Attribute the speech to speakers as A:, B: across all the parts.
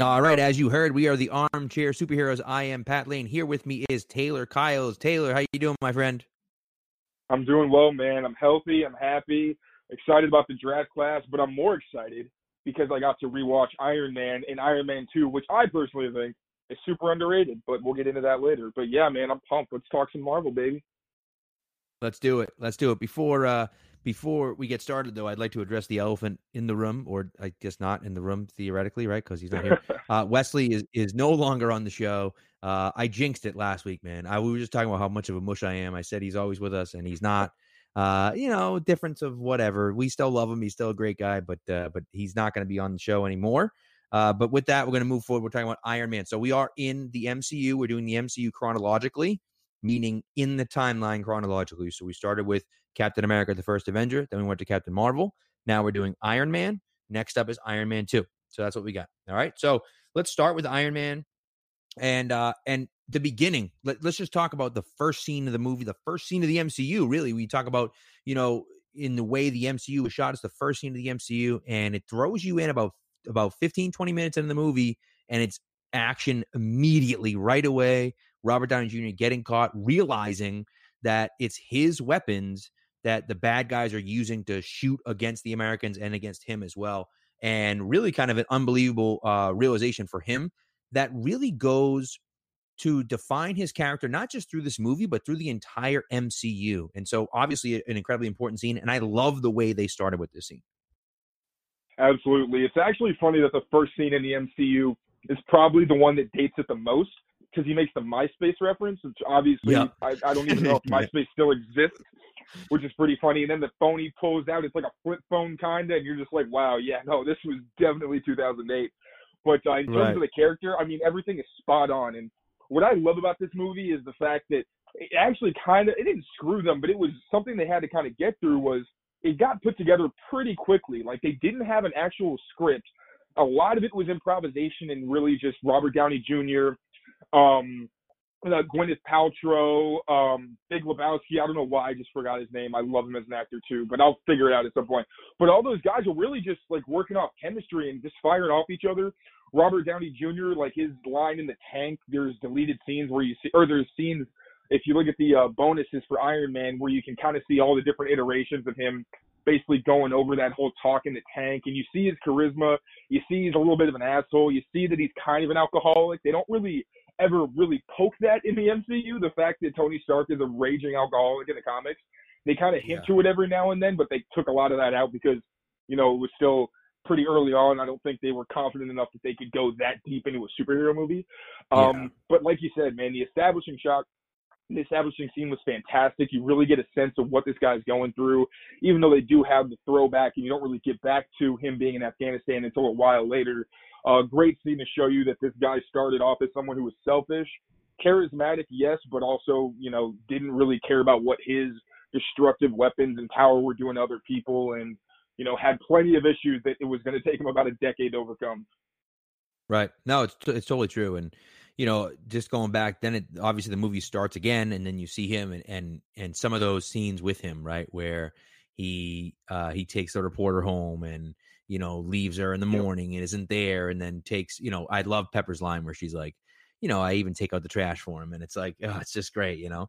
A: All right, as you heard, we are the Armchair Superheroes. I am Pat Lane. Here with me is Taylor Kyles. Taylor, how you doing, my friend?
B: I'm doing well, man. I'm healthy. I'm happy. Excited about the draft class, but I'm more excited because I got to rewatch Iron Man and Iron Man 2, which I personally think is super underrated, but we'll get into that later. But yeah, man, I'm pumped. Let's talk some Marvel, baby.
A: Let's do it. Let's do it. Before uh before we get started, though, I'd like to address the elephant in the room, or I guess not in the room theoretically, right? Because he's not here. uh, Wesley is is no longer on the show. Uh, I jinxed it last week, man. I we were just talking about how much of a mush I am. I said he's always with us, and he's not. Uh, you know, difference of whatever. We still love him. He's still a great guy, but uh, but he's not going to be on the show anymore. Uh, but with that, we're going to move forward. We're talking about Iron Man. So we are in the MCU. We're doing the MCU chronologically meaning in the timeline chronologically. So we started with Captain America, the first Avenger, then we went to Captain Marvel. Now we're doing Iron Man. Next up is Iron Man 2. So that's what we got. All right. So let's start with Iron Man and uh and the beginning. Let, let's just talk about the first scene of the movie, the first scene of the MCU. Really, we talk about, you know, in the way the MCU was shot, it's the first scene of the MCU, and it throws you in about about 15, 20 minutes into the movie, and it's action immediately right away. Robert Downey Jr. getting caught, realizing that it's his weapons that the bad guys are using to shoot against the Americans and against him as well. And really kind of an unbelievable uh, realization for him that really goes to define his character, not just through this movie, but through the entire MCU. And so, obviously, an incredibly important scene. And I love the way they started with this scene.
B: Absolutely. It's actually funny that the first scene in the MCU is probably the one that dates it the most because he makes the MySpace reference, which obviously I, I, don't even know if MySpace still exists, which is pretty funny. And then the phone he pulls out, it's like a flip phone kind of, and you're just like, wow, yeah, no, this was definitely 2008. But uh, in terms right. of the character, I mean, everything is spot on. And what I love about this movie is the fact that it actually kind of, it didn't screw them, but it was something they had to kind of get through was it got put together pretty quickly. Like they didn't have an actual script. A lot of it was improvisation and really just Robert Downey Jr um, uh, Gwyneth Paltrow, um, Big Lebowski. I don't know why I just forgot his name. I love him as an actor too, but I'll figure it out at some point. But all those guys are really just like working off chemistry and just firing off each other. Robert Downey Jr. like his line in the tank. There's deleted scenes where you see, or there's scenes if you look at the uh, bonuses for Iron Man where you can kind of see all the different iterations of him basically going over that whole talk in the tank and you see his charisma you see he's a little bit of an asshole you see that he's kind of an alcoholic they don't really ever really poke that in the MCU. The fact that Tony Stark is a raging alcoholic in the comics, they kind of hint yeah. to it every now and then, but they took a lot of that out because you know it was still pretty early on. I don't think they were confident enough that they could go that deep into a superhero movie. Um, yeah. But like you said, man, the establishing shot, the establishing scene was fantastic. You really get a sense of what this guy's going through, even though they do have the throwback, and you don't really get back to him being in Afghanistan until a while later. A uh, great scene to show you that this guy started off as someone who was selfish, charismatic, yes, but also, you know, didn't really care about what his destructive weapons and power were doing to other people and, you know, had plenty of issues that it was going to take him about a decade to overcome.
A: Right. No, it's it's totally true. And you know, just going back, then it obviously the movie starts again, and then you see him and and and some of those scenes with him, right, where he uh he takes the reporter home and you know, leaves her in the morning and isn't there, and then takes, you know, I love Pepper's line where she's like, you know, I even take out the trash for him, and it's like, oh, it's just great, you know.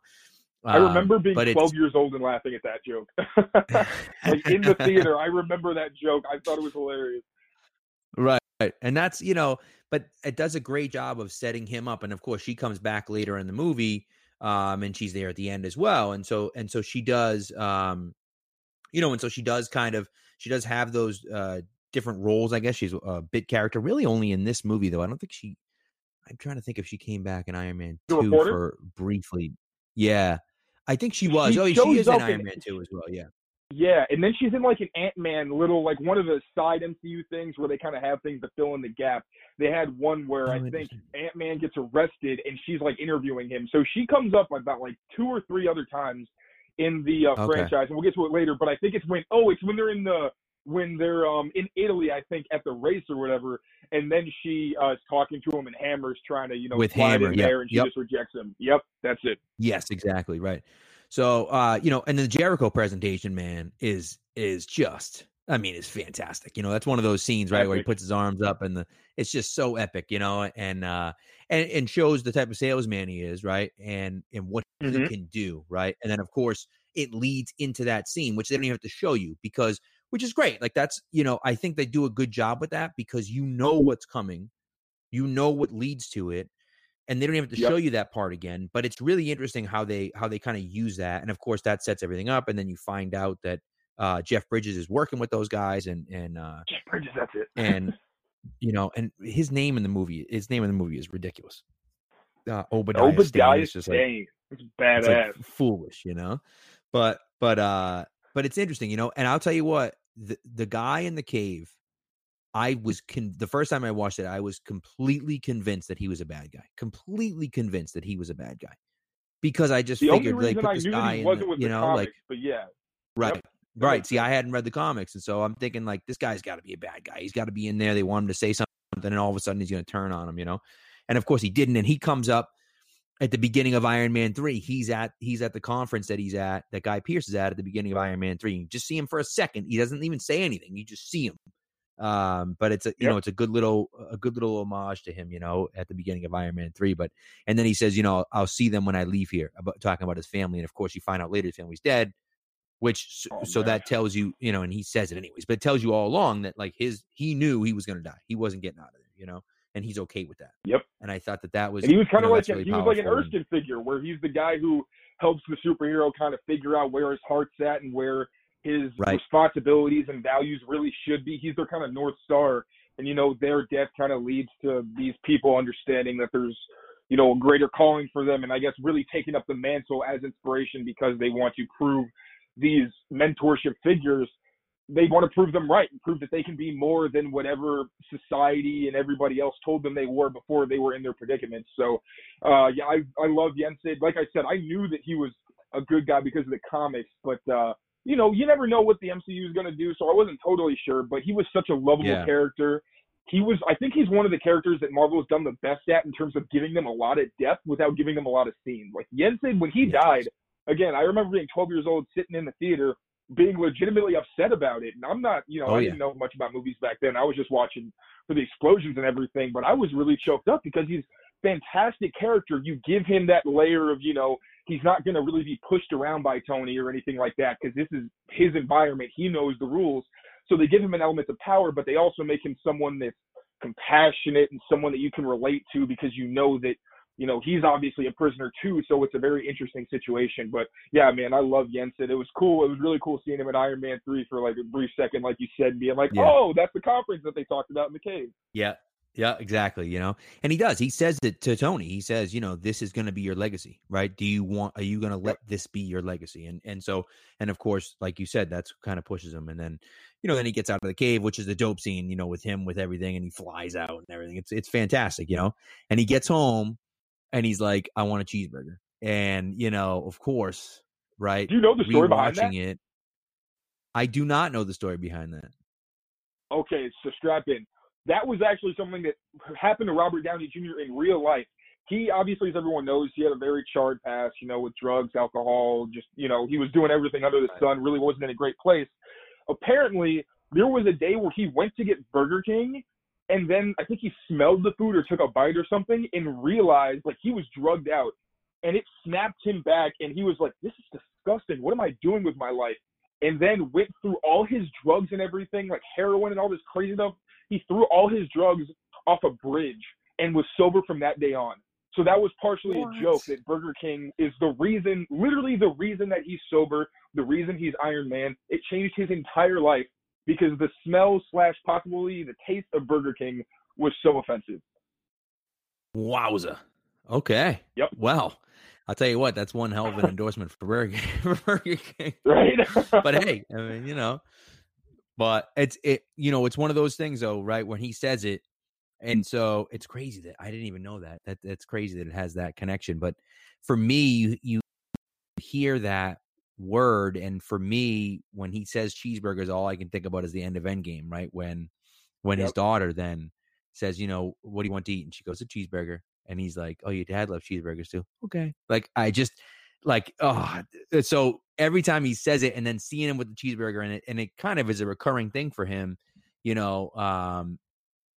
B: I remember um, being 12 years old and laughing at that joke. like in the theater, I remember that joke. I thought it was hilarious.
A: Right. And that's, you know, but it does a great job of setting him up. And of course, she comes back later in the movie, um, and she's there at the end as well. And so, and so she does, um, you know, and so she does kind of she does have those uh different roles. I guess she's a bit character, really only in this movie though. I don't think she. I'm trying to think if she came back in Iron Man two for briefly. Yeah, I think she was. She oh, she is in Iron Man two as well. Yeah.
B: Yeah, and then she's in like an Ant Man little like one of the side MCU things where they kind of have things to fill in the gap. They had one where oh, I think Ant Man gets arrested and she's like interviewing him. So she comes up about like two or three other times in the uh, okay. franchise, and we'll get to it later. But I think it's when oh, it's when they're in the when they're um in Italy, I think at the race or whatever, and then she uh, is talking to him, and Hammer's trying to you know
A: with Hammer,
B: yep. there, and she yep. just rejects him. Yep, that's it.
A: Yes, exactly right. So uh, you know, and the Jericho presentation, man, is is just I mean, it's fantastic. You know, that's one of those scenes, right, epic. where he puts his arms up and the it's just so epic, you know, and uh and and shows the type of salesman he is, right? And and what mm-hmm. he can do, right? And then of course it leads into that scene, which they don't even have to show you because which is great. Like that's, you know, I think they do a good job with that because you know what's coming. You know what leads to it and they don't even have to yep. show you that part again but it's really interesting how they how they kind of use that and of course that sets everything up and then you find out that uh, Jeff Bridges is working with those guys, and and uh,
B: Jeff Bridges, that's it.
A: and you know, and his name in the movie, his name in the movie is ridiculous. Uh, Obadiah, Obadiah
B: Stane just like it's badass, it's
A: like foolish, you know. But but uh, but it's interesting, you know. And I'll tell you what, the the guy in the cave, I was con- the first time I watched it, I was completely convinced that he was a bad guy. Completely convinced that he was a bad guy because I just
B: the
A: figured
B: like
A: put
B: this guy in, the, you know,
A: comics, like
B: but yeah,
A: right. Yep. Right. See, I hadn't read the comics, and so I'm thinking like this guy's got to be a bad guy. He's got to be in there. They want him to say something, and all of a sudden he's going to turn on him, you know. And of course he didn't. And he comes up at the beginning of Iron Man three. He's at he's at the conference that he's at. That guy Pierce is at at the beginning of Iron Man three. You just see him for a second. He doesn't even say anything. You just see him. Um, but it's a you yep. know it's a good little a good little homage to him, you know, at the beginning of Iron Man three. But and then he says, you know, I'll see them when I leave here. About talking about his family, and of course you find out later his family's dead which oh, so that tells you you know and he says it anyways but it tells you all along that like his he knew he was going to die he wasn't getting out of there you know and he's okay with that.
B: Yep.
A: And i thought that that was
B: and he was kind
A: of
B: like
A: really
B: he was like an erskine figure where he's the guy who helps the superhero kind of figure out where his heart's at and where his right. responsibilities and values really should be. He's their kind of north star and you know their death kind of leads to these people understanding that there's you know a greater calling for them and i guess really taking up the mantle as inspiration because they want to prove these mentorship figures, they want to prove them right and prove that they can be more than whatever society and everybody else told them they were before they were in their predicaments. So, uh, yeah, I, I love Yinsen. Like I said, I knew that he was a good guy because of the comics, but, uh, you know, you never know what the MCU is going to do. So I wasn't totally sure, but he was such a lovable yeah. character. He was, I think he's one of the characters that Marvel has done the best at in terms of giving them a lot of depth without giving them a lot of scenes. Like Yinsen, when he yes. died, again, I remember being 12 years old, sitting in the theater, being legitimately upset about it. And I'm not, you know, oh, I yeah. didn't know much about movies back then. I was just watching for the explosions and everything. But I was really choked up because he's fantastic character. You give him that layer of, you know, he's not going to really be pushed around by Tony or anything like that because this is his environment. He knows the rules. So they give him an element of power, but they also make him someone that's compassionate and someone that you can relate to because you know that you know, he's obviously a prisoner too, so it's a very interesting situation. But yeah, man, I love Yinsen. It was cool. It was really cool seeing him in Iron Man three for like a brief second, like you said, being like, yeah. "Oh, that's the conference that they talked about in the cave."
A: Yeah, yeah, exactly. You know, and he does. He says it to Tony. He says, you know, this is going to be your legacy, right? Do you want? Are you going to let this be your legacy? And and so, and of course, like you said, that's kind of pushes him. And then, you know, then he gets out of the cave, which is a dope scene. You know, with him with everything, and he flies out and everything. It's it's fantastic. You know, and he gets home and he's like, I want a cheeseburger. And, you know, of course, right?
B: Do you know the story behind that?
A: it. I do not know the story behind that.
B: Okay, so strap in. That was actually something that happened to Robert Downey Jr. in real life. He obviously, as everyone knows, he had a very charred past, you know, with drugs, alcohol, just, you know, he was doing everything under the sun, really wasn't in a great place. Apparently, there was a day where he went to get Burger King and then I think he smelled the food or took a bite or something and realized like he was drugged out. And it snapped him back and he was like this is disgusting. What am i doing with my life? And then went through all his drugs and everything like heroin and all this crazy stuff. He threw all his drugs off a bridge and was sober from that day on. So that was partially what? a joke that burger king is the reason literally the reason that he's sober the reason he's iron man. It changed his entire life because the smell slash possibly the taste of Burger King was so offensive.
A: Wowza. Okay.
B: Yep.
A: Well, I'll tell you what, that's one hell of an endorsement for Burger, for Burger King.
B: Right.
A: but hey, I mean, you know, but it's it, you know, it's one of those things though, right? When he says it, and so it's crazy that I didn't even know that. That that's crazy that it has that connection. But for me, you, you hear that word. And for me, when he says cheeseburgers, all I can think about is the end of Endgame, right? When when yep. his daughter then says, you know, what do you want to eat? And she goes, a cheeseburger. And he's like, oh, your dad loves cheeseburgers too. Okay. Like I just like oh so every time he says it and then seeing him with the cheeseburger in it and it kind of is a recurring thing for him you know um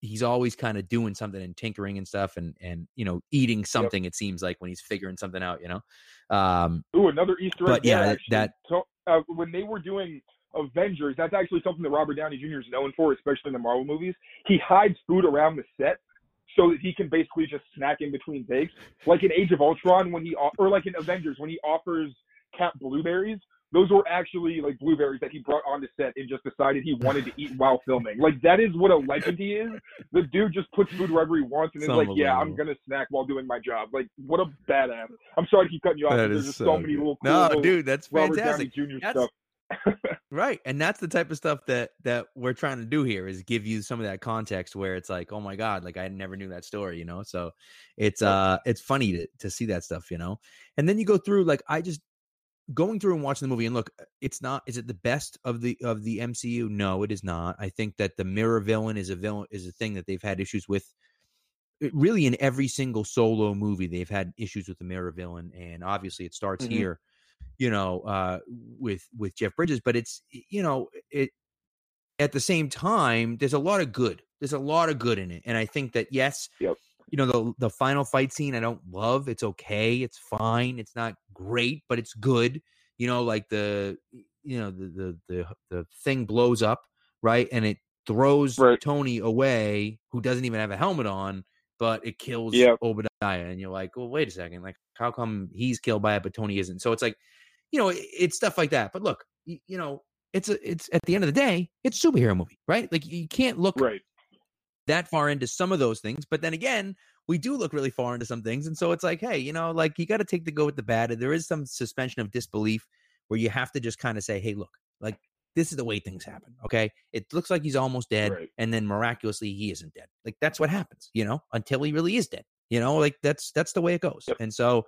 A: he's always kind of doing something and tinkering and stuff and and you know eating something yep. it seems like when he's figuring something out you know? Um
B: Ooh, another easter egg
A: but yeah
B: that,
A: that
B: so, uh, when they were doing avengers that's actually something that robert downey jr is known for especially in the marvel movies. He hides food around the set so that he can basically just snack in between takes. Like in age of ultron when he or like in avengers when he offers cap blueberries those were actually like blueberries that he brought on the set and just decided he wanted to eat while filming. Like that is what a legend he is. The dude just puts food wherever he wants and is like, "Yeah, I'm gonna snack while doing my job." Like what a badass. I'm sorry to keep cutting you off. There's just so, so many little cool
A: no,
B: little
A: dude, that's
B: Robert
A: fantastic.
B: Downey Jr.
A: That's,
B: stuff.
A: right, and that's the type of stuff that that we're trying to do here is give you some of that context where it's like, oh my god, like I never knew that story, you know. So it's uh it's funny to to see that stuff, you know. And then you go through like I just going through and watching the movie and look uh, it's not is it the best of the of the mcu no it is not. I think that the mirror villain is a villain is a thing that they've had issues with really in every single solo movie they've had issues with the mirror villain and obviously it starts
B: mm-hmm.
A: here you know uh with with jeff bridges but it's you know it at the same time there's a lot of good there's a lot of good in it and i think that yes
B: yep
A: you know the the final fight scene I don't love. It's okay. It's fine. It's not great, but it's good. You know, like the you know the the the, the thing blows up right, and it throws
B: right.
A: Tony away, who doesn't even have a helmet on, but it kills
B: yep.
A: Obadiah, and you're like, well, wait a second, like how come he's killed by it, but Tony isn't? So it's like, you know, it, it's stuff like that. But look, you, you know, it's a it's at the end of the day, it's a superhero movie, right? Like you can't look
B: right
A: that far into some of those things. But then again, we do look really far into some things. And so it's like, hey, you know, like you got to take the go with the bad. And there is some suspension of disbelief where you have to just kind of say, hey, look, like this is the way things happen. Okay. It looks like he's almost dead.
B: Right.
A: And then miraculously he isn't dead. Like that's what happens, you know, until he really is dead. You know, like that's that's the way it goes.
B: Yep.
A: And so,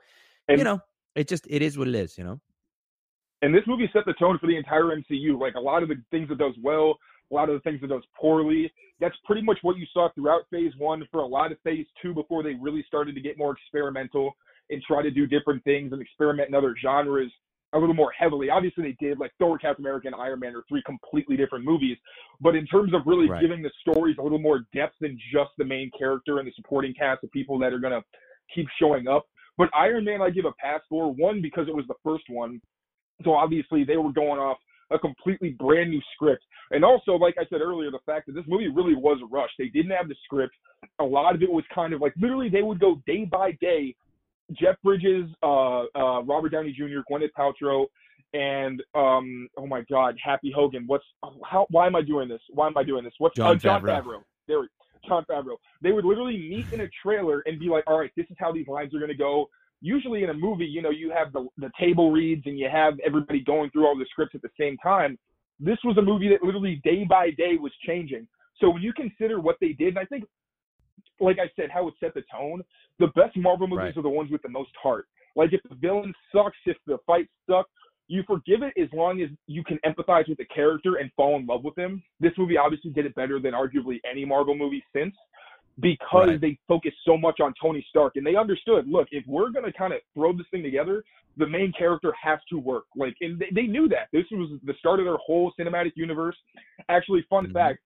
B: and,
A: you know, it just it is what it is, you know.
B: And this movie set the tone for the entire MCU. Like a lot of the things it does well, a lot of the things that does poorly. That's pretty much what you saw throughout phase one for a lot of phase two before they really started to get more experimental and try to do different things and experiment in other genres a little more heavily. Obviously, they did like Thor, Captain America, and Iron Man are three completely different movies. But in terms of really
A: right.
B: giving the stories a little more depth than just the main character and the supporting cast of people that are going to keep showing up. But Iron Man, I give a pass for one because it was the first one. So obviously, they were going off a completely brand new script. And also, like I said earlier, the fact that this movie really was rushed. They didn't have the script. A lot of it was kind of like literally they would go day by day. Jeff Bridges, uh, uh, Robert Downey Jr., Gwyneth Paltrow, and um, oh my God, Happy Hogan. What's how? Why am I doing this? Why am I doing this? What's
A: John,
B: uh, Jon
A: Favreau.
B: Favreau? There, Jon Favreau. They would literally meet in a trailer and be like, "All right, this is how these lines are going to go usually in a movie, you know, you have the the table reads and you have everybody going through all the scripts at the same time. This was a movie that literally day by day was changing. So when you consider what they did, and I think, like I said, how it set the tone, the best Marvel movies
A: right.
B: are the ones with the most heart. Like if the villain sucks, if the fight sucks, you forgive it as long as you can empathize with the character and fall in love with him. This movie obviously did it better than arguably any Marvel movie since because
A: right.
B: they focused so much on Tony Stark and they understood, look, if we're going to kind of throw this thing together, the main character has to work. Like, and they, they knew that. This was the start of their whole cinematic universe. Actually, fun
A: mm-hmm.
B: fact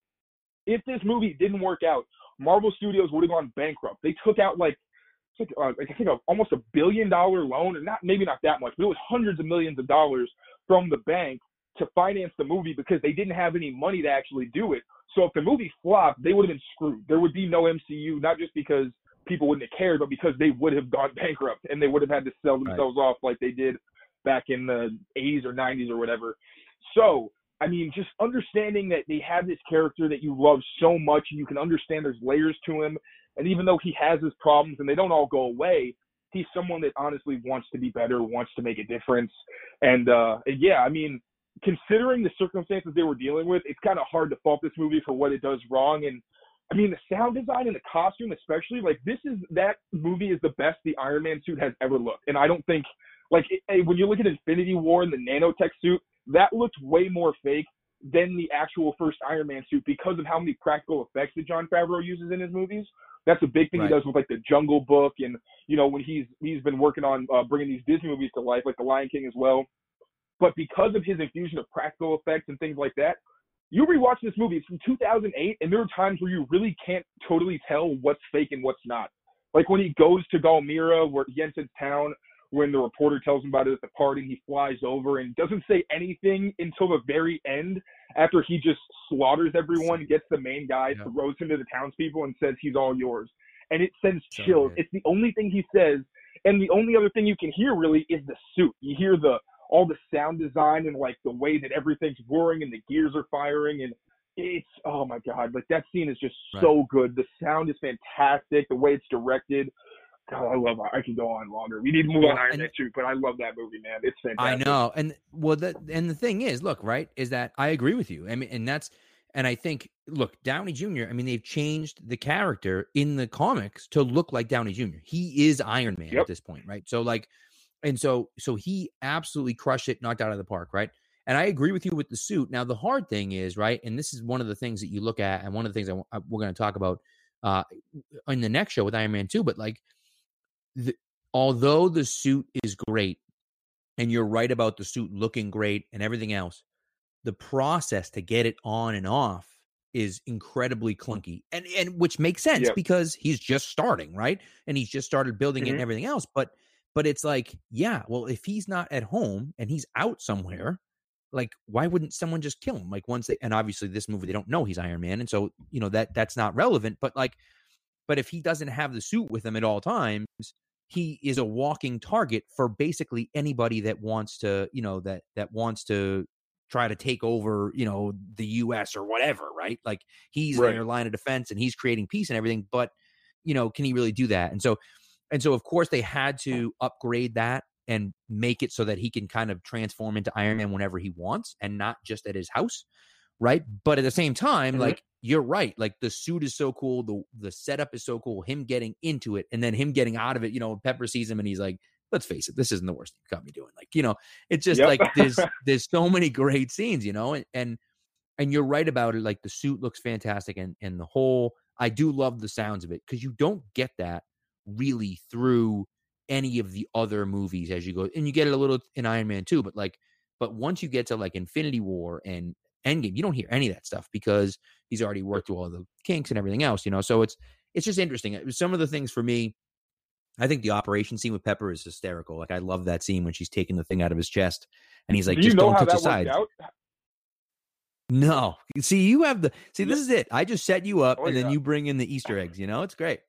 B: if this movie didn't work out, Marvel Studios would have gone bankrupt. They took out like, like, uh, I think a, almost a billion dollar loan, and not maybe not that much, but it was hundreds of millions of dollars from the bank to finance the movie because they didn't have any money to actually do it. So if the movie flopped, they would have been screwed. There would be no MCU, not just because people wouldn't have cared, but because they would have gone bankrupt and they would have had to sell themselves right. off like they did back in the 80s or 90s or whatever. So, I mean, just understanding that they have this character that you love so much and you can understand there's layers to him. And even though he has his problems and they don't all go away, he's someone that honestly wants to be better, wants to make a difference. And, uh, and yeah, I mean, considering the circumstances they were dealing with, it's kind of hard to fault this movie for what it does wrong. And I mean, the sound design and the costume, especially, like this is that movie is the best the Iron Man suit has ever looked. And I don't think, like, it, when you look at Infinity War and the nanotech suit, that looked way more fake than the actual first Iron Man suit because of how many practical effects that Jon Favreau uses in his movies. That's a big thing right. he does with like the Jungle Book, and you know when he's he's been working on uh, bringing these Disney movies to life, like The Lion King as well. But because of his infusion of practical effects and things like that, you rewatch this movie. It's from 2008, and there are times where you really can't totally tell what's fake and what's not. Like when he goes to Gulmira, where Yinsen's town, when the reporter tells him about it at the party, he flies over and doesn't say anything until the very end after he just slaughters everyone, gets the main guy, yeah. throws him to the townspeople, and says he's all yours. And it sends chills. It's the only thing he says. And the only other thing you can hear really is the suit. You hear the all the sound design and like the way that everything's roaring and the gears are firing and it's oh my god, like that scene is just right. so good. The sound is fantastic. The way it's directed. God, I love. I can go on longer. We need to move on Iron Man too, but I love that movie, man. It's fantastic.
A: I know, and well, the and the thing is, look, right, is that I agree with you. I mean, and that's, and I think, look, Downey Jr. I mean, they've changed the character in the comics to look like Downey Jr. He is Iron Man yep. at this point, right? So, like, and so, so he absolutely crushed it, knocked out of the park, right? And I agree with you with the suit. Now, the hard thing is, right, and this is one of the things that you look at, and one of the things I, I, we're going to talk about uh, in the next show with Iron Man 2, but like, the, although the suit is great, and you're right about the suit looking great and everything else, the process to get it on and off is incredibly clunky and and which makes sense yep. because he's just starting right and he's just started building mm-hmm. it and everything else but but it's like yeah well if he's not at home and he's out somewhere like why wouldn't someone just kill him? Like once they and obviously this movie they don't know he's iron man and so you know that that's not relevant but like but if he doesn't have the suit with him at all times he is a walking target for basically anybody that wants to you know that that wants to try to take over you know the us or whatever right? Like he's right. in their line of defense and he's creating peace and everything but you know can he really do that? And so and so of course they had to upgrade that and make it so that he can kind of transform into Iron Man whenever he wants and not just at his house. Right. But at the same time, mm-hmm. like you're right. Like the suit is so cool. The the setup is so cool. Him getting into it and then him getting out of it. You know, Pepper sees him and he's like, let's face it, this isn't the worst you got me doing. Like, you know, it's just yep. like there's there's so many great scenes, you know, and and and you're right about it. Like the suit looks fantastic and and the whole I do love the sounds of it because you don't get that really through any of the other movies as you go, and you get it a little in Iron Man too. But like, but once you get to like Infinity War and Endgame, you don't hear any of that stuff because he's already worked through all the kinks and everything else, you know. So it's it's just interesting. Uh, some of the things for me, I think the operation scene with Pepper is hysterical. Like I love that scene when she's taking the thing out of his chest and he's like,
B: Do
A: just
B: don't
A: touch the side. No, see, you have the see. This is it. I just set you up, oh, and yeah. then you bring in the Easter eggs. You know, it's great.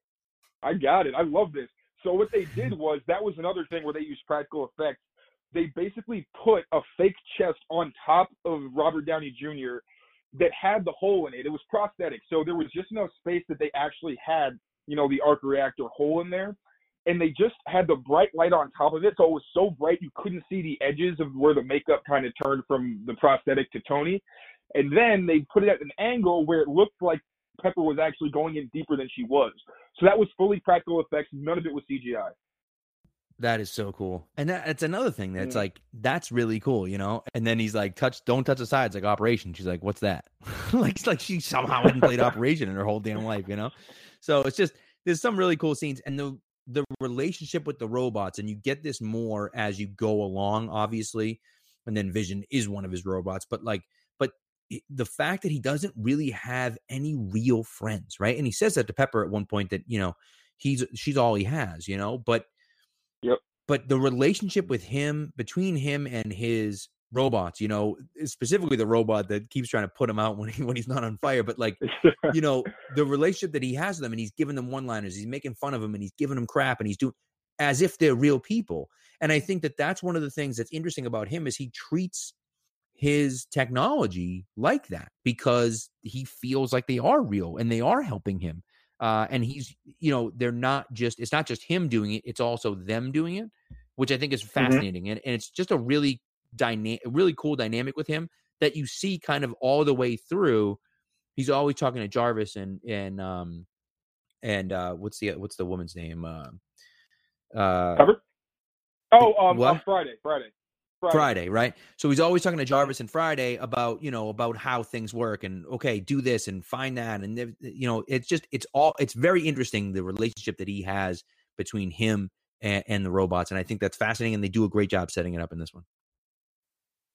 B: I got it. I love this. So what they did was that was another thing where they used practical effects. They basically put a fake chest on top of Robert Downey Jr. that had the hole in it. It was prosthetic, so there was just enough space that they actually had, you know, the arc reactor hole in there. And they just had the bright light on top of it, so it was so bright you couldn't see the edges of where the makeup kind of turned from the prosthetic to Tony. And then they put it at an angle where it looked like Pepper was actually going in deeper than she was. So that was fully practical effects. None of it was CGI.
A: That is so cool. And that, that's another thing that's mm. like, that's really cool, you know? And then he's like, touch, don't touch the sides, like Operation. She's like, what's that? like, it's like she somehow hadn't played Operation in her whole damn life, you know? So it's just, there's some really cool scenes. And the, the relationship with the robots, and you get this more as you go along, obviously. And then Vision is one of his robots, but like, the fact that he doesn't really have any real friends, right? And he says that to Pepper at one point that you know he's she's all he has, you know. But
B: yep.
A: But the relationship with him between him and his robots, you know, specifically the robot that keeps trying to put him out when he when he's not on fire, but like you know the relationship that he has with them, and he's giving them one liners, he's making fun of them, and he's giving them crap, and he's doing as if they're real people. And I think that that's one of the things that's interesting about him is he treats his technology like that because he feels like they are real and they are helping him. Uh, and he's, you know, they're not just, it's not just him doing it, it's also them doing it, which I think is mm-hmm. fascinating. Mm-hmm. And, and it's just a really dynamic, really cool dynamic with him that you see kind of all the way through. He's always talking to Jarvis and, and, um, and, uh, what's the, what's the woman's name? Uh,
B: uh, Cover? Oh, um, on Friday, Friday.
A: Friday. Friday. right? So he's always talking to Jarvis and Friday about you know about how things work and okay, do this and find that and you know it's just it's all it's very interesting the relationship that he has between him and, and the robots, and I think that's fascinating, and they do a great job setting it up in this one.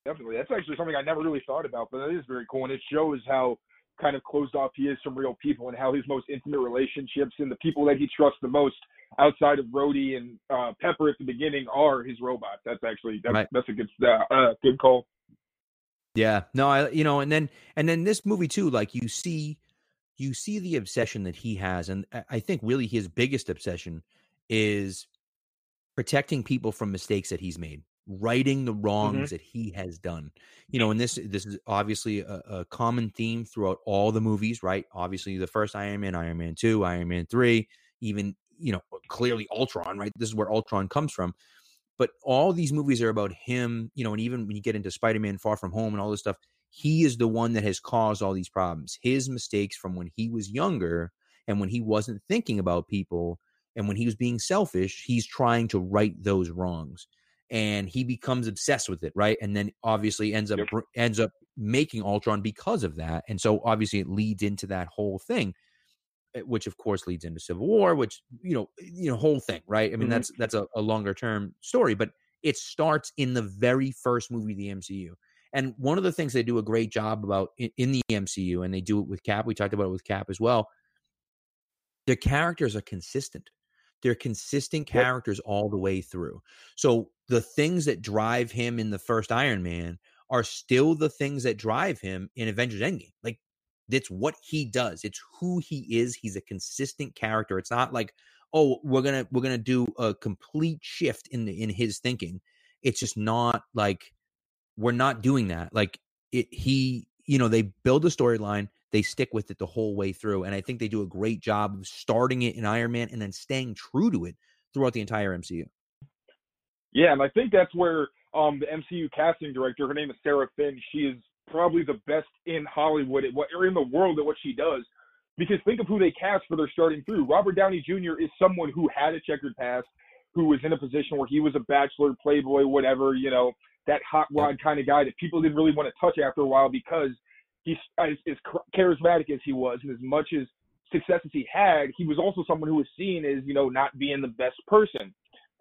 B: Definitely, that's actually something I never really thought about, but that is very cool, and it shows how kind of closed off he is from real people and how his most intimate relationships and the people that he trusts the most outside of Rhodey and uh, Pepper at the beginning are his robots. That's actually that's right. that's a good uh, uh, good call.
A: Yeah, no, I you know, and then and then this movie too, like you see, you see the obsession that he has, and I think really his biggest obsession is protecting people from mistakes that he's made righting the mm-hmm. wrongs mm-hmm. that he has done. You know, and this this is obviously a, a, common theme throughout all the movies, right? Obviously, the first Iron Man, Iron Man two, Iron Man three, even you know clearly Ultron, right? This is where Ultron comes from. But all these movies are about him, you know, and even when you get into Spider Man, Far From Home, and all this stuff, he is the one that has caused all these problems. His mistakes from when he was younger and when he wasn't thinking about people and when he was being selfish, he's trying to right those wrongs and he becomes obsessed with it, right? And then obviously ends up yep. ends up making Ultron because of that, and so obviously it leads into that whole thing, eh, which of course leads into Civil War, which you know you know whole thing, right? I mean mm-hmm. that's that's a, a longer term story, but it starts in the very first movie of the MCU. And one of the things they do a great job about in, in the MCU, and they do it with Cap. We talked about it with Cap as well. Their characters are consistent they're consistent characters yep. all the way through. So the things that drive him in the first Iron Man are still the things that drive him in Avengers Endgame. Like it's what he does. It's who he is. He's a consistent character. It's not like, oh, we're gonna we're gonna do a complete shift in the in his thinking. It's just not like we're not doing that. Like it he, you know, they build a storyline, they stick with it the whole way through. And I think they do a great job of starting it in Iron Man and then staying true to it throughout the entire MCU.
B: Yeah, and I think that's where um, the MCU casting director, her name is Sarah Finn, she is probably the best in Hollywood at what or in the world at what she does. Because think of who they cast for their starting through. Robert Downey Jr. is someone who had a checkered past, who was in a position where he was a bachelor, playboy, whatever, you know, that hot rod kind of guy that people didn't really want to touch after a while because he's as, as charismatic as he was, and as much as success as he had, he was also someone who was seen as you know not being the best person.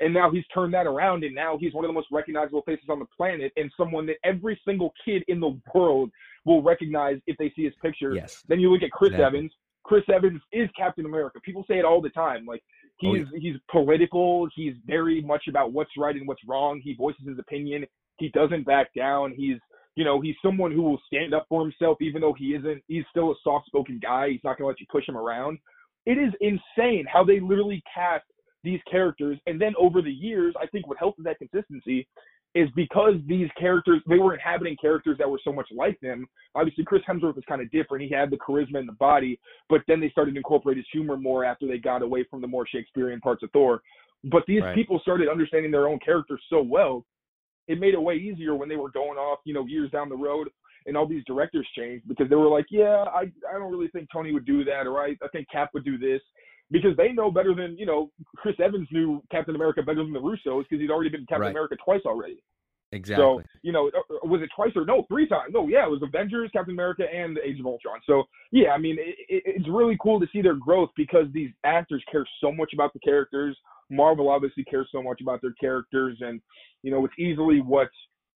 B: And now he's turned that around, and now he's one of the most recognizable faces on the planet, and someone that every single kid in the world will recognize if they see his picture.
A: Yes.
B: Then you look at Chris exactly. Evans. Chris Evans is Captain America. People say it all the time. Like he's oh, yeah. he's political. He's very much about what's right and what's wrong. He voices his opinion. He doesn't back down. He's you know, he's someone who will stand up for himself, even though he isn't, he's still a soft spoken guy. He's not going to let you push him around. It is insane how they literally cast these characters. And then over the years, I think what helped with that consistency is because these characters, they were inhabiting characters that were so much like them. Obviously, Chris Hemsworth was kind of different. He had the charisma and the body, but then they started to incorporate his humor more after they got away from the more Shakespearean parts of Thor. But these right. people started understanding their own characters so well it made it way easier when they were going off, you know, years down the road and all these directors changed because they were like, yeah, I I don't really think Tony would do that, or I I think Cap would do this because they know better than you know Chris Evans knew Captain America better than the Russos because he'd already been Captain right. America twice already.
A: Exactly.
B: So you know, uh, uh, was it twice or no, three times? No, yeah, it was Avengers, Captain America, and Age of Ultron. So yeah, I mean, it, it, it's really cool to see their growth because these actors care so much about the characters. Marvel obviously cares so much about their characters, and you know, it's easily what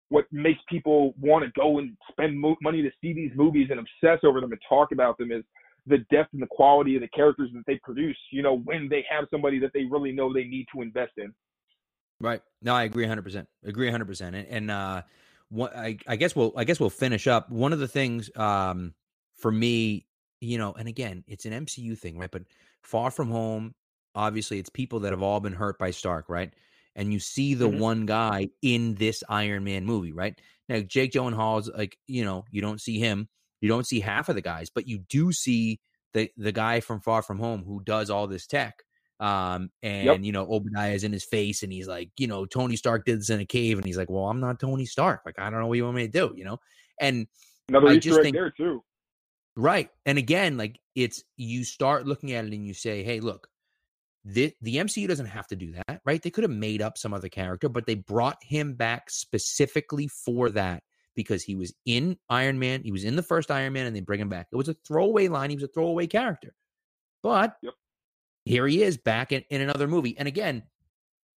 B: what makes people want to go and spend mo- money to see these movies and obsess over them and talk about them is the depth and the quality of the characters that they produce. You know, when they have somebody that they really know they need to invest in.
A: Right. No, I agree 100%. Agree 100%. And, and uh what I, I guess we'll I guess we'll finish up. One of the things um for me, you know, and again, it's an MCU thing, right? But Far From Home, obviously it's people that have all been hurt by Stark, right? And you see the mm-hmm. one guy in this Iron Man movie, right? Now Jake Gyllenhaal's like, you know, you don't see him, you don't see half of the guys, but you do see the the guy from Far From Home who does all this tech. Um, and yep. you know, Obadiah's in his face and he's like, you know, Tony Stark did this in a cave, and he's like, Well, I'm not Tony Stark. Like, I don't know what you want me to do, you know? And
B: another I just think, there too.
A: Right. And again, like it's you start looking at it and you say, Hey, look, the the MCU doesn't have to do that, right? They could have made up some other character, but they brought him back specifically for that because he was in Iron Man, he was in the first Iron Man, and they bring him back. It was a throwaway line. He was a throwaway character, but
B: yep.
A: here he is back in, in another movie. And again,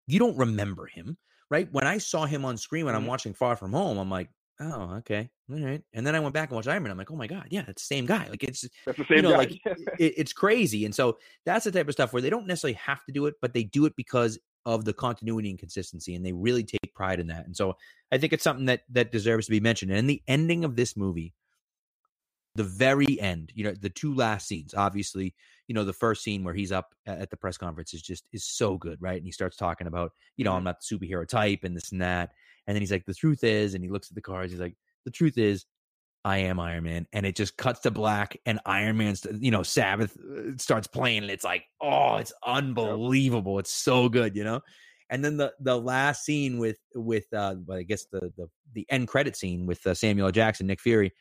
A: you don't remember him, right? When I saw him on screen when mm-hmm. I'm watching Far From Home, I'm like, oh, okay, all right. And then I went back and watched Iron Man. I'm like, oh my god, yeah, it's the same guy. Like it's
B: that's the same you know,
A: guy. Like it, it's crazy. And so that's the type of stuff where they don't necessarily have to do it, but they do it because of the continuity and consistency, and they really take pride in that. And so I think it's something that that deserves to be mentioned. And the ending of this movie, the very end, you know, the two last scenes, obviously, you know, the first scene where he's up at the press conference is just is so good, right? And he starts talking about, you know, I'm mm-hmm. not the superhero type and this and that. And then he's like, the truth is, and he looks at the cards, he's like, the truth is, I am Iron Man, and it just cuts to black, and Iron Man's, you know, Sabbath uh, starts playing, and it's like, oh, it's unbelievable. It's so good, you know. And then the the last scene with with uh, I guess the the the end credit scene with uh, Samuel Jackson, Nick Fury,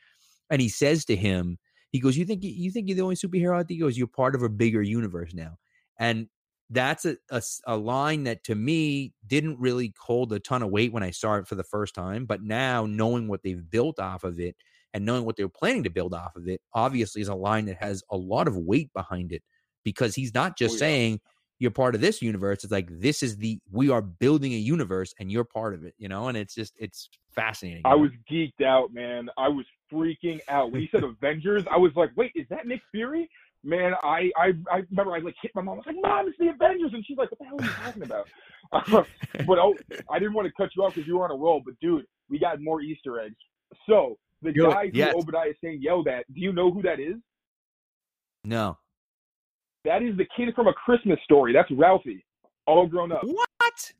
A: and he says to him, he goes, "You think you think you're the only superhero out there?" He goes, "You're part of a bigger universe now." And that's a, a, a, line that to me didn't really hold a ton of weight when I saw it for the first time. But now, knowing what they've built off of it and knowing what they're planning to build off of it, obviously is a line that has a lot of weight behind it because he's not oh, just oh, yeah. saying you're part of this universe. It's like this is the we are building a universe and you're part of it, you know. And it's just it's fascinating.
B: I was geeked out, man. I was freaking out when he said Avengers. I was like, wait, is that Nick Fury? Man, I, I I remember I like hit my mom. I was like, Mom, it's the Avengers, and she's like, What the hell are you talking about? Uh, but oh, I didn't want to cut you off because you were on a roll. But dude, we got more Easter eggs. So the Good. guy who yes. Obadiah Stane yelled at, do you know who that is?
A: No.
B: That is the kid from A Christmas Story. That's Ralphie, all grown up.
A: What?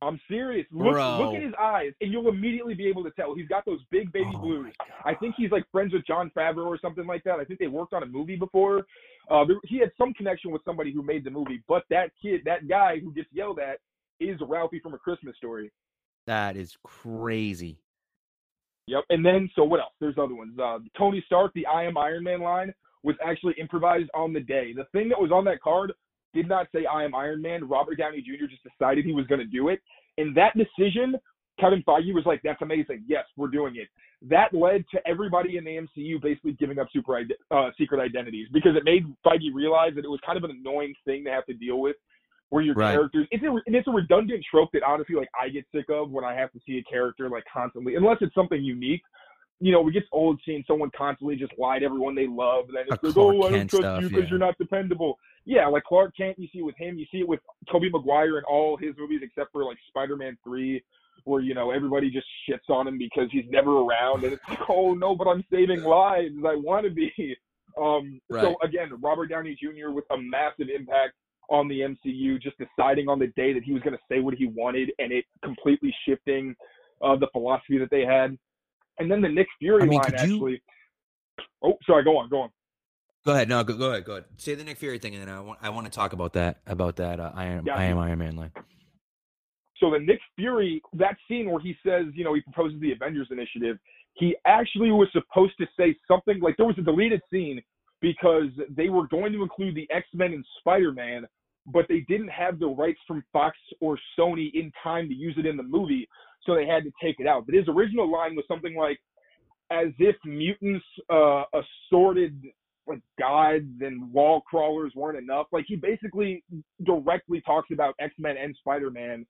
B: I'm serious. Look, look at his eyes, and you'll immediately be able to tell. He's got those big baby oh blues. I think he's like friends with Jon Favreau or something like that. I think they worked on a movie before. Uh, he had some connection with somebody who made the movie, but that kid, that guy who gets yelled at, is Ralphie from A Christmas Story.
A: That is crazy.
B: Yep. And then, so what else? There's other ones. Uh, Tony Stark, the I am Iron Man line was actually improvised on the day. The thing that was on that card did not say I am Iron Man. Robert Downey Jr. just decided he was going to do it. And that decision, Kevin Feige was like, that's amazing. Yes, we're doing it. That led to everybody in the MCU basically giving up super uh, secret identities because it made Feige realize that it was kind of an annoying thing to have to deal with where your right. characters it's a, and it's a redundant trope that honestly like I get sick of when I have to see a character like constantly unless it's something unique you know, we get old seeing someone constantly just lie to everyone they love, and then it's like, oh, I don't trust stuff, you because yeah. you're not dependable. Yeah, like Clark Kent, you see it with him, you see it with Tobey Maguire in all his movies except for like Spider-Man three, where you know everybody just shits on him because he's never around, and it's like, oh no, but I'm saving lives, I want to be. Um, right. So again, Robert Downey Jr. with a massive impact on the MCU, just deciding on the day that he was going to say what he wanted, and it completely shifting uh, the philosophy that they had. And then the Nick Fury I mean, line actually. You... Oh, sorry. Go on. Go on.
A: Go ahead. No, go, go ahead. Go ahead. Say the Nick Fury thing, and then I want I want to talk about that about that uh, I am yeah. I am Iron Man line.
B: So the Nick Fury that scene where he says, you know, he proposes the Avengers Initiative. He actually was supposed to say something like there was a deleted scene because they were going to include the X Men and Spider Man, but they didn't have the rights from Fox or Sony in time to use it in the movie so they had to take it out. But his original line was something like, as if mutants, uh, assorted like gods and wall crawlers weren't enough. Like he basically directly talks about X Men and Spider Man,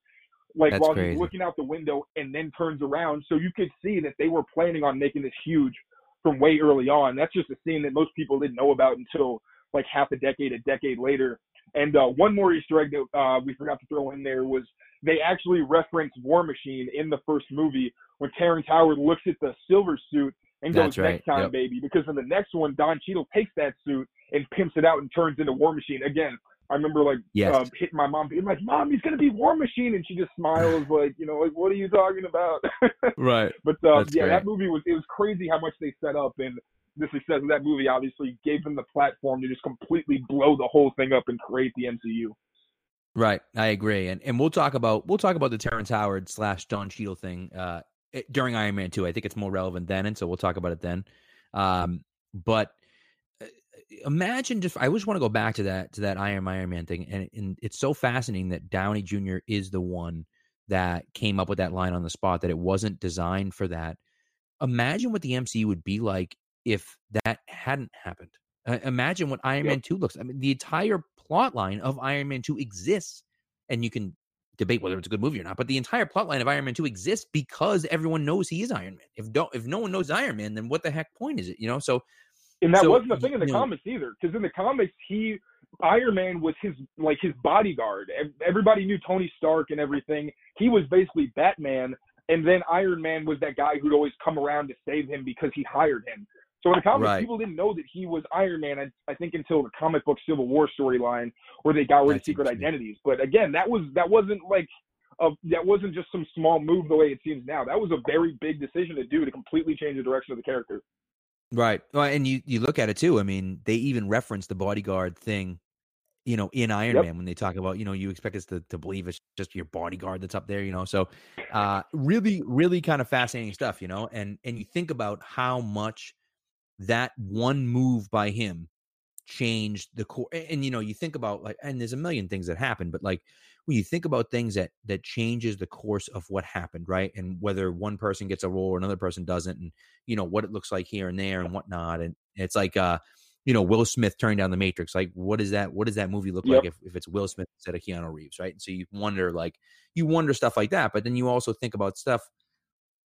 B: like That's while crazy. he's looking out the window and then turns around. So you could see that they were planning on making this huge from way early on. That's just a scene that most people didn't know about until like half a decade, a decade later. And uh, one more Easter egg that uh, we forgot to throw in there was they actually reference War Machine in the first movie when Terrence Howard looks at the silver suit and That's goes right. next time, yep. baby. Because in the next one, Don Cheadle takes that suit and pimps it out and turns into War Machine. Again, I remember like yes. uh, hitting my mom, being like, "Mom, he's gonna be War Machine," and she just smiles like, you know, like, "What are you talking about?"
A: right.
B: But uh, yeah, great. that movie was it was crazy how much they set up, and the success of that movie obviously gave them the platform to just completely blow the whole thing up and create the MCU.
A: Right, I agree, and and we'll talk about we'll talk about the Terrence Howard slash Don Cheadle thing uh, during Iron Man two. I think it's more relevant then, and so we'll talk about it then. Um, but uh, imagine just I just want to go back to that to that Iron Iron Man thing, and, and it's so fascinating that Downey Jr. is the one that came up with that line on the spot that it wasn't designed for that. Imagine what the MCU would be like if that hadn't happened. Uh, imagine what Iron yep. Man 2 looks. I mean, the entire plot line of Iron Man 2 exists, and you can debate whether it's a good movie or not, but the entire plot line of Iron Man 2 exists because everyone knows he is Iron Man. If don't if no one knows Iron Man, then what the heck point is it? You know, so
B: and that
A: so,
B: wasn't the thing in the comics know, either, because in the comics he Iron Man was his like his bodyguard. Everybody knew Tony Stark and everything. He was basically Batman, and then Iron Man was that guy who'd always come around to save him because he hired him. So in the comics, right. people didn't know that he was Iron Man. I, I think until the comic book Civil War storyline, where they got rid of secret identities. But again, that was that wasn't like a, that wasn't just some small move the way it seems now. That was a very big decision to do to completely change the direction of the character.
A: Right. Well, and you you look at it too. I mean, they even reference the bodyguard thing, you know, in Iron yep. Man when they talk about, you know, you expect us to, to believe it's just your bodyguard that's up there, you know. So uh really, really kind of fascinating stuff, you know, and and you think about how much that one move by him changed the core and, and you know, you think about like and there's a million things that happen, but like when you think about things that that changes the course of what happened, right? And whether one person gets a role or another person doesn't, and you know what it looks like here and there and whatnot. And it's like uh, you know, Will Smith turning down the Matrix. Like, what is that? What does that movie look yep. like if, if it's Will Smith instead of Keanu Reeves, right? And so you wonder, like, you wonder stuff like that. But then you also think about stuff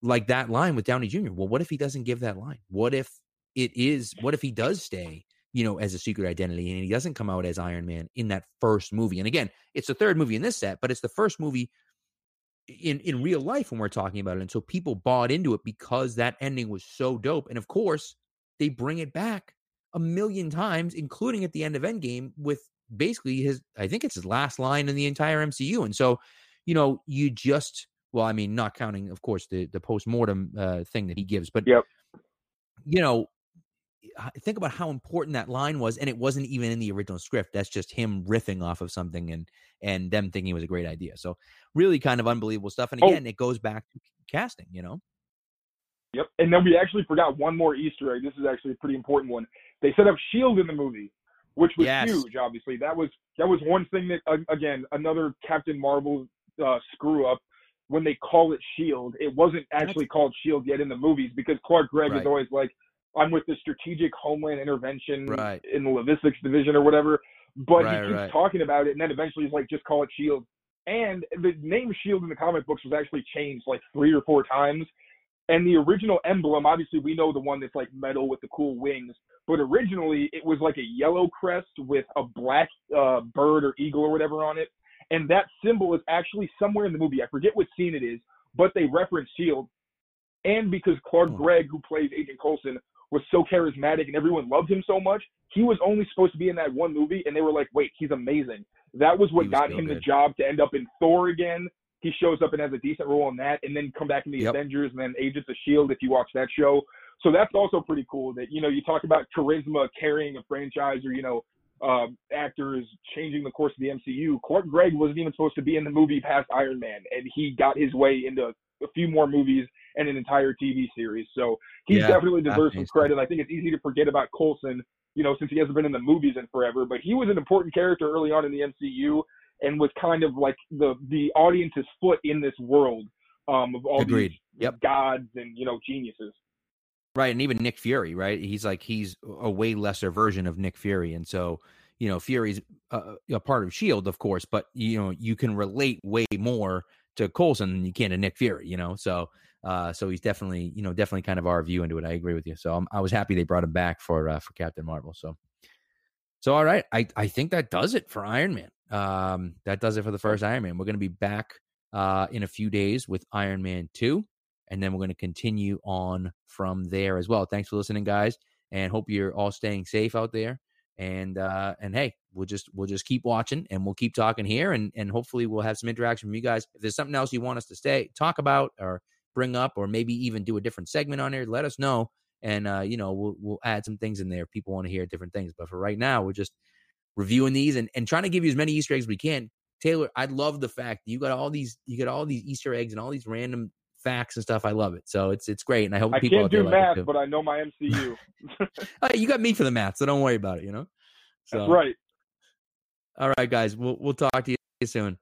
A: like that line with Downey Jr. Well, what if he doesn't give that line? What if it is? What if he does stay? you know, as a secret identity, and he doesn't come out as Iron Man in that first movie. And again, it's the third movie in this set, but it's the first movie in in real life when we're talking about it. And so people bought into it because that ending was so dope. And of course, they bring it back a million times, including at the end of Endgame with basically his I think it's his last line in the entire MCU. And so, you know, you just well, I mean, not counting, of course, the the post mortem uh, thing that he gives, but
B: yep.
A: you know, think about how important that line was and it wasn't even in the original script that's just him riffing off of something and and them thinking it was a great idea so really kind of unbelievable stuff and oh. again oh. it goes back to casting you know
B: yep and then we actually forgot one more easter egg this is actually a pretty important one they set up shield in the movie which was yes. huge obviously that was that was one thing that again another captain marvel uh, screw up when they call it shield it wasn't actually That's... called shield yet in the movies because clark gregg right. is always like I'm with the strategic homeland intervention
A: right.
B: in the logistics division or whatever. But right, he keeps right. talking about it, and then eventually he's like, just call it Shield. And the name Shield in the comic books was actually changed like three or four times. And the original emblem, obviously, we know the one that's like metal with the cool wings. But originally, it was like a yellow crest with a black uh, bird or eagle or whatever on it. And that symbol is actually somewhere in the movie. I forget what scene it is, but they reference Shield. And because Clark hmm. Gregg, who plays Agent Coulson, was so charismatic and everyone loved him so much. He was only supposed to be in that one movie, and they were like, "Wait, he's amazing." That was what was got him good. the job to end up in Thor again. He shows up and has a decent role in that, and then come back in the yep. Avengers and then Agents of Shield if you watch that show. So that's also pretty cool. That you know you talk about charisma carrying a franchise, or you know um, actors changing the course of the MCU. Clark Gregg wasn't even supposed to be in the movie past Iron Man, and he got his way into a few more movies and an entire TV series. So he yeah, definitely deserves some credit. I think it's easy to forget about Coulson, you know, since he hasn't been in the movies in forever. But he was an important character early on in the MCU and was kind of like the the audience's foot in this world um, of all Agreed. these
A: yep.
B: gods and you know geniuses.
A: Right, and even Nick Fury, right? He's like he's a way lesser version of Nick Fury, and so you know Fury's a, a part of Shield, of course, but you know you can relate way more to Coulson than you can to Nick Fury, you know. So uh, so he's definitely, you know, definitely kind of our view into it. I agree with you. So I'm, i was happy they brought him back for uh, for Captain Marvel. So, so all right, I I think that does it for Iron Man. Um, that does it for the first Iron Man. We're going to be back uh, in a few days with Iron Man two, and then we're going to continue on from there as well. Thanks for listening, guys, and hope you're all staying safe out there. And uh, and hey, we'll just we'll just keep watching and we'll keep talking here, and and hopefully we'll have some interaction from you guys. If there's something else you want us to stay talk about or bring up or maybe even do a different segment on there, let us know. And uh, you know, we'll we'll add some things in there. If people want to hear different things. But for right now, we're just reviewing these and, and trying to give you as many Easter eggs as we can. Taylor, I love the fact you got all these you got all these Easter eggs and all these random facts and stuff. I love it. So it's it's great, and I hope
B: I
A: people
B: can't do math, but I know my MCU.
A: Hey, you got me for the math, so don't worry about it. You know. So,
B: That's right.
A: All right, guys. We'll we'll talk to you soon.